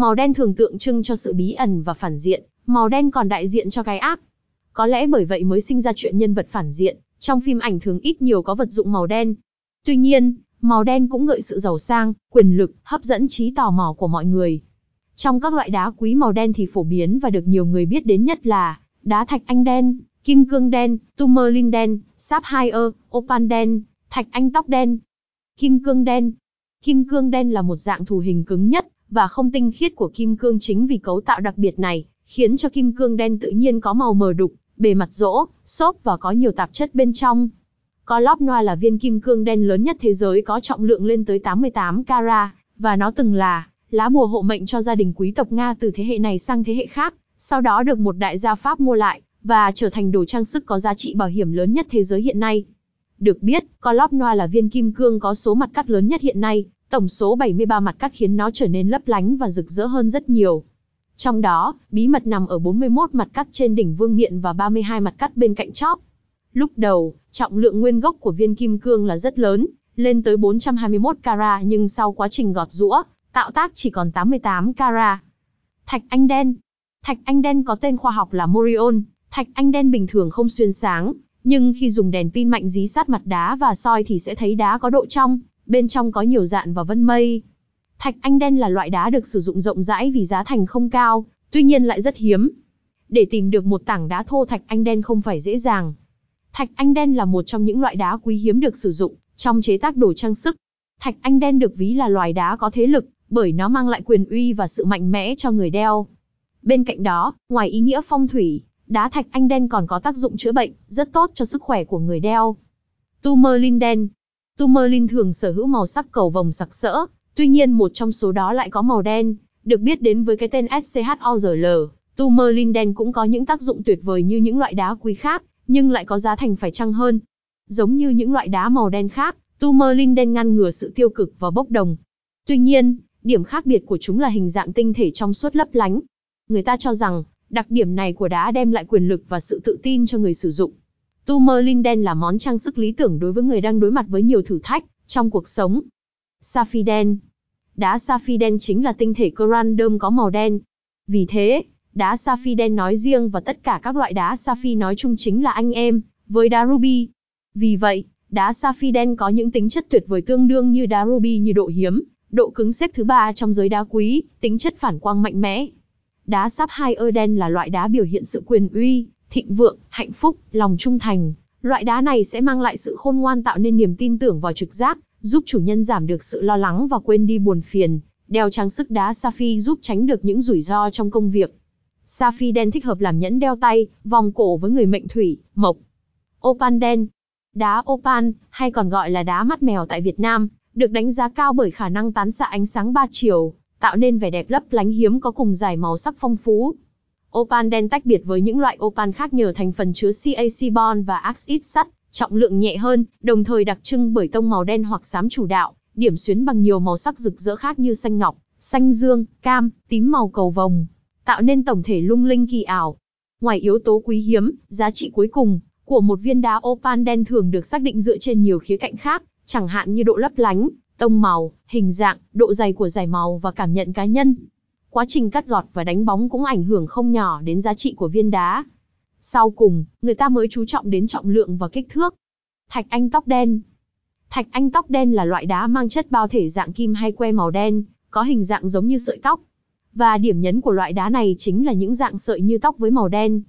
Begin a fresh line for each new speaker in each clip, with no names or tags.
Màu đen thường tượng trưng cho sự bí ẩn và phản diện, màu đen còn đại diện cho cái ác. Có lẽ bởi vậy mới sinh ra chuyện nhân vật phản diện, trong phim ảnh thường ít nhiều có vật dụng màu đen. Tuy nhiên, màu đen cũng gợi sự giàu sang, quyền lực, hấp dẫn trí tò mò của mọi người. Trong các loại đá quý màu đen thì phổ biến và được nhiều người biết đến nhất là đá thạch anh đen, kim cương đen, tourmaline đen, sapphire, opal đen, thạch anh tóc đen, kim cương đen. Kim cương đen là một dạng thù hình cứng nhất và không tinh khiết của kim cương chính vì cấu tạo đặc biệt này, khiến cho kim cương đen tự nhiên có màu mờ đục, bề mặt rỗ, xốp và có nhiều tạp chất bên trong. Colop Noir là viên kim cương đen lớn nhất thế giới có trọng lượng lên tới 88 carat, và nó từng là lá bùa hộ mệnh cho gia đình quý tộc Nga từ thế hệ này sang thế hệ khác, sau đó được một đại gia Pháp mua lại, và trở thành đồ trang sức có giá trị bảo hiểm lớn nhất thế giới hiện nay. Được biết, Colop Noir là viên kim cương có số mặt cắt lớn nhất hiện nay, tổng số 73 mặt cắt khiến nó trở nên lấp lánh và rực rỡ hơn rất nhiều. Trong đó, bí mật nằm ở 41 mặt cắt trên đỉnh vương miện và 32 mặt cắt bên cạnh chóp. Lúc đầu, trọng lượng nguyên gốc của viên kim cương là rất lớn, lên tới 421 carat nhưng sau quá trình gọt rũa, tạo tác chỉ còn 88 carat. Thạch anh đen Thạch anh đen có tên khoa học là Morion, thạch anh đen bình thường không xuyên sáng, nhưng khi dùng đèn pin mạnh dí sát mặt đá và soi thì sẽ thấy đá có độ trong, bên trong có nhiều dạn và vân mây. Thạch anh đen là loại đá được sử dụng rộng rãi vì giá thành không cao, tuy nhiên lại rất hiếm. Để tìm được một tảng đá thô thạch anh đen không phải dễ dàng. Thạch anh đen là một trong những loại đá quý hiếm được sử dụng trong chế tác đồ trang sức. Thạch anh đen được ví là loài đá có thế lực, bởi nó mang lại quyền uy và sự mạnh mẽ cho người đeo. Bên cạnh đó, ngoài ý nghĩa phong thủy, đá thạch anh đen còn có tác dụng chữa bệnh, rất tốt cho sức khỏe của người đeo. Tourmaline đen Tumerlin thường sở hữu màu sắc cầu vồng sặc sỡ, tuy nhiên một trong số đó lại có màu đen, được biết đến với cái tên SCHORL. Tumerlin đen cũng có những tác dụng tuyệt vời như những loại đá quý khác, nhưng lại có giá thành phải chăng hơn. Giống như những loại đá màu đen khác, Tumerlin đen ngăn ngừa sự tiêu cực và bốc đồng. Tuy nhiên, điểm khác biệt của chúng là hình dạng tinh thể trong suốt lấp lánh. Người ta cho rằng, đặc điểm này của đá đem lại quyền lực và sự tự tin cho người sử dụng. Tourmaline đen là món trang sức lý tưởng đối với người đang đối mặt với nhiều thử thách trong cuộc sống. Sapphire đen Đá sapphire đen chính là tinh thể corundum có màu đen. Vì thế, đá sapphire đen nói riêng và tất cả các loại đá sapphire nói chung chính là anh em với đá ruby. Vì vậy, đá sapphire đen có những tính chất tuyệt vời tương đương như đá ruby như độ hiếm, độ cứng xếp thứ ba trong giới đá quý, tính chất phản quang mạnh mẽ. Đá sapphire đen là loại đá biểu hiện sự quyền uy, thịnh vượng, hạnh phúc, lòng trung thành. Loại đá này sẽ mang lại sự khôn ngoan tạo nên niềm tin tưởng vào trực giác, giúp chủ nhân giảm được sự lo lắng và quên đi buồn phiền. Đeo trang sức đá sapphire giúp tránh được những rủi ro trong công việc. Sapphire đen thích hợp làm nhẫn đeo tay, vòng cổ với người mệnh thủy, mộc. Opal đen. Đá opal, hay còn gọi là đá mắt mèo tại Việt Nam, được đánh giá cao bởi khả năng tán xạ ánh sáng ba chiều, tạo nên vẻ đẹp lấp lánh hiếm có cùng giải màu sắc phong phú. Opal đen tách biệt với những loại opal khác nhờ thành phần chứa CaC bond và axit sắt, trọng lượng nhẹ hơn, đồng thời đặc trưng bởi tông màu đen hoặc xám chủ đạo, điểm xuyến bằng nhiều màu sắc rực rỡ khác như xanh ngọc, xanh dương, cam, tím màu cầu vồng, tạo nên tổng thể lung linh kỳ ảo. Ngoài yếu tố quý hiếm, giá trị cuối cùng của một viên đá opal đen thường được xác định dựa trên nhiều khía cạnh khác, chẳng hạn như độ lấp lánh, tông màu, hình dạng, độ dày của giải màu và cảm nhận cá nhân. Quá trình cắt gọt và đánh bóng cũng ảnh hưởng không nhỏ đến giá trị của viên đá. Sau cùng, người ta mới chú trọng đến trọng lượng và kích thước. Thạch anh tóc đen Thạch anh tóc đen là loại đá mang chất bao thể dạng kim hay que màu đen, có hình dạng giống như sợi tóc. Và điểm nhấn của loại đá này chính là những dạng sợi như tóc với màu đen.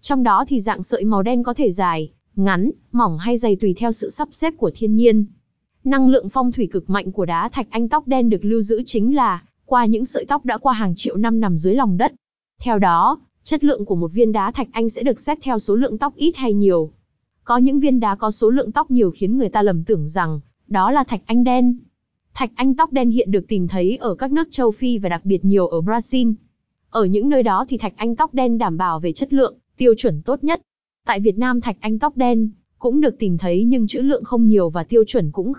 Trong đó thì dạng sợi màu đen có thể dài, ngắn, mỏng hay dày tùy theo sự sắp xếp của thiên nhiên. Năng lượng phong thủy cực mạnh của đá thạch anh tóc đen được lưu giữ chính là qua những sợi tóc đã qua hàng triệu năm nằm dưới lòng đất. Theo đó, chất lượng của một viên đá thạch anh sẽ được xét theo số lượng tóc ít hay nhiều. Có những viên đá có số lượng tóc nhiều khiến người ta lầm tưởng rằng đó là thạch anh đen. Thạch anh tóc đen hiện được tìm thấy ở các nước châu Phi và đặc biệt nhiều ở Brazil. Ở những nơi đó thì thạch anh tóc đen đảm bảo về chất lượng, tiêu chuẩn tốt nhất. Tại Việt Nam thạch anh tóc đen cũng được tìm thấy nhưng chữ lượng không nhiều và tiêu chuẩn cũng